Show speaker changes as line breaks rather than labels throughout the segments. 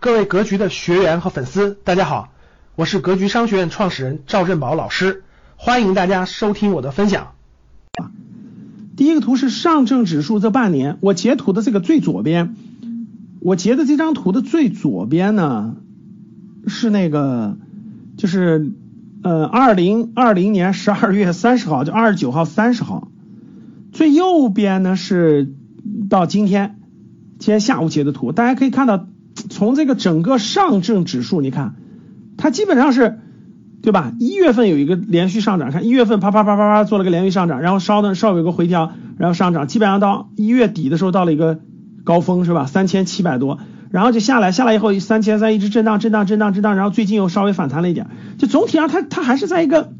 各位格局的学员和粉丝，大家好，我是格局商学院创始人赵振宝老师，欢迎大家收听我的分享。
第一个图是上证指数这半年，我截图的这个最左边，我截的这张图的最左边呢是那个就是呃二零二零年十二月三十号，就二十九号、三十号，最右边呢是到今天今天下午截的图，大家可以看到。从这个整个上证指数，你看，它基本上是，对吧？一月份有一个连续上涨，看一月份啪啪啪啪啪做了个连续上涨，然后稍等稍微有个回调，然后上涨，基本上到一月底的时候到了一个高峰，是吧？三千七百多，然后就下来，下来以后三千三一直震荡震荡震荡震荡，然后最近又稍微反弹了一点，就总体上它它还是在一个，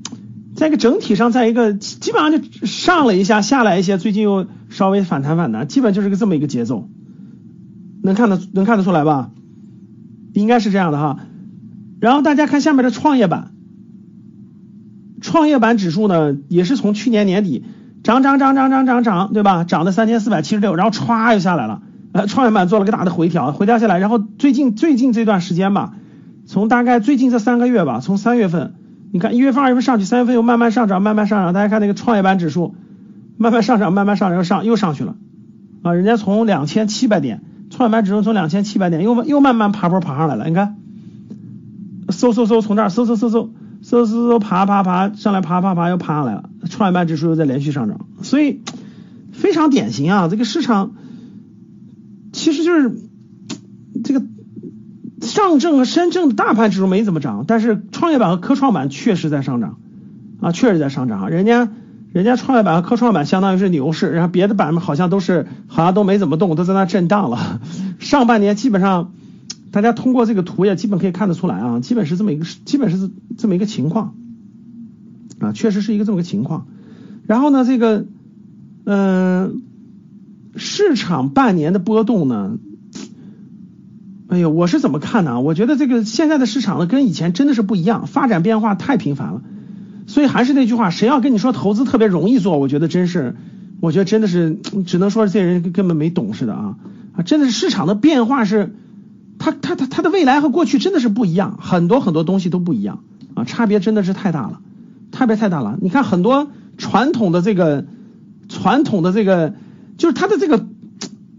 在一个整体上在一个基本上就上了一下下来一些，最近又稍微反弹反弹，基本就是个这么一个节奏。能看得能看得出来吧？应该是这样的哈。然后大家看下面的创业板，创业板指数呢也是从去年年底涨涨涨涨涨涨涨，对吧？涨了三千四百七十六，然后歘又下来了。呃，创业板做了个大的回调，回调下来，然后最近最近这段时间吧，从大概最近这三个月吧，从三月份，你看一月份、二月份上去，三月份又慢慢上涨，慢慢上涨。大家看那个创业板指数慢慢上涨，慢慢上涨，又上又上去了啊！人家从两千七百点。创业板指数从两千七百点又又慢慢爬坡爬上来了，你看，嗖嗖嗖从这儿嗖嗖嗖嗖嗖嗖嗖爬爬爬上来爬爬爬又爬上来了，创业板指数又在连续上涨，所以非常典型啊，这个市场其实就是这个上证和深证的大盘指数没怎么涨，但是创业板和科创板确实在上涨啊，确实在上涨啊，人家。人家创业板和科创板相当于是牛市，然后别的板好像都是好像都没怎么动，都在那震荡了。上半年基本上，大家通过这个图也基本可以看得出来啊，基本是这么一个，基本是这么一个情况啊，确实是一个这么个情况。然后呢，这个嗯，市场半年的波动呢，哎呦，我是怎么看呢？我觉得这个现在的市场呢，跟以前真的是不一样，发展变化太频繁了。所以还是那句话，谁要跟你说投资特别容易做，我觉得真是，我觉得真的是，只能说这些人根本没懂似的啊啊！真的是市场的变化是，它它它它的未来和过去真的是不一样，很多很多东西都不一样啊，差别真的是太大了，差别太大了。你看很多传统的这个传统的这个，就是它的这个。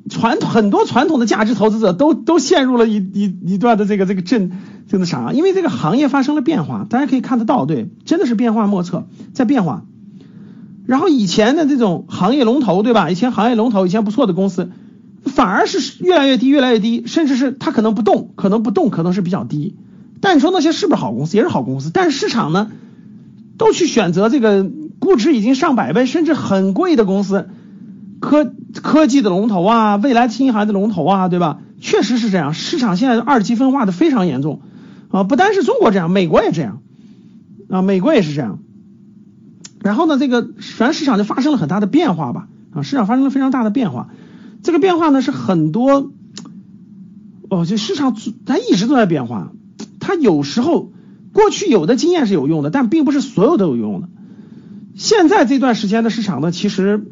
传统很多传统的价值投资者都都陷入了一一一段的这个这个震就那啥？因为这个行业发生了变化，大家可以看得到，对，真的是变化莫测，在变化。然后以前的这种行业龙头，对吧？以前行业龙头，以前不错的公司，反而是越来越低，越来越低，甚至是它可能不动，可能不动，可能是比较低。但你说那些是不是好公司？也是好公司，但是市场呢，都去选择这个估值已经上百倍，甚至很贵的公司。科科技的龙头啊，未来新行业的龙头啊，对吧？确实是这样，市场现在二级分化的非常严重啊，不单是中国这样，美国也这样啊，美国也是这样。然后呢，这个全市场就发生了很大的变化吧啊，市场发生了非常大的变化。这个变化呢是很多哦，就市场它一直都在变化，它有时候过去有的经验是有用的，但并不是所有都有用的。现在这段时间的市场呢，其实。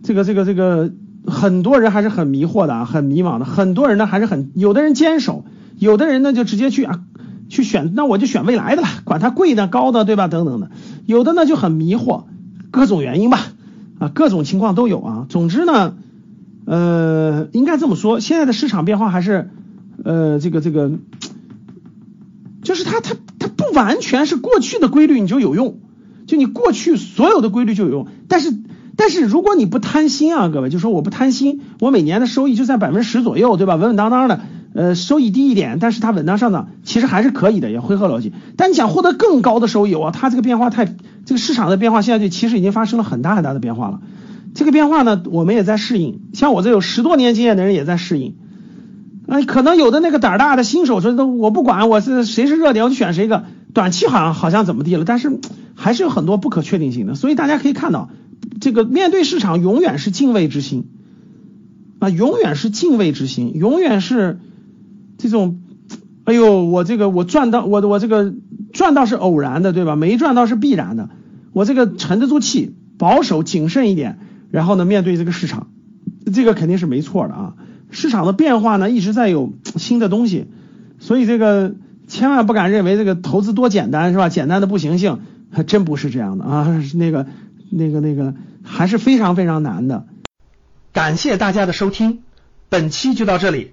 这个这个这个，很多人还是很迷惑的啊，很迷茫的。很多人呢还是很，有的人坚守，有的人呢就直接去啊去选，那我就选未来的了，管它贵的高的，对吧？等等的。有的呢就很迷惑，各种原因吧，啊，各种情况都有啊。总之呢，呃，应该这么说，现在的市场变化还是呃这个这个，就是它它它不完全是过去的规律你就有用，就你过去所有的规律就有用，但是。但是如果你不贪心啊，各位就说我不贪心，我每年的收益就在百分之十左右，对吧？稳稳当当的，呃，收益低一点，但是它稳当上涨，其实还是可以的，也回合逻辑。但你想获得更高的收益哇，它这个变化太，这个市场的变化现在就其实已经发生了很大很大的变化了。这个变化呢，我们也在适应，像我这有十多年经验的人也在适应。啊，可能有的那个胆儿大的新手说，都我不管，我是谁是热点，我就选谁个。短期好像好像怎么地了，但是还是有很多不可确定性的，所以大家可以看到。这个面对市场永远是敬畏之心啊，永远是敬畏之心，永远是这种，哎呦，我这个我赚到我我这个赚到是偶然的，对吧？没赚到是必然的，我这个沉得住气，保守谨慎一点，然后呢，面对这个市场，这个肯定是没错的啊。市场的变化呢，一直在有新的东西，所以这个千万不敢认为这个投资多简单是吧？简单的不行性，还真不是这样的啊，那个那个那个还是非常非常难的。
感谢大家的收听，本期就到这里。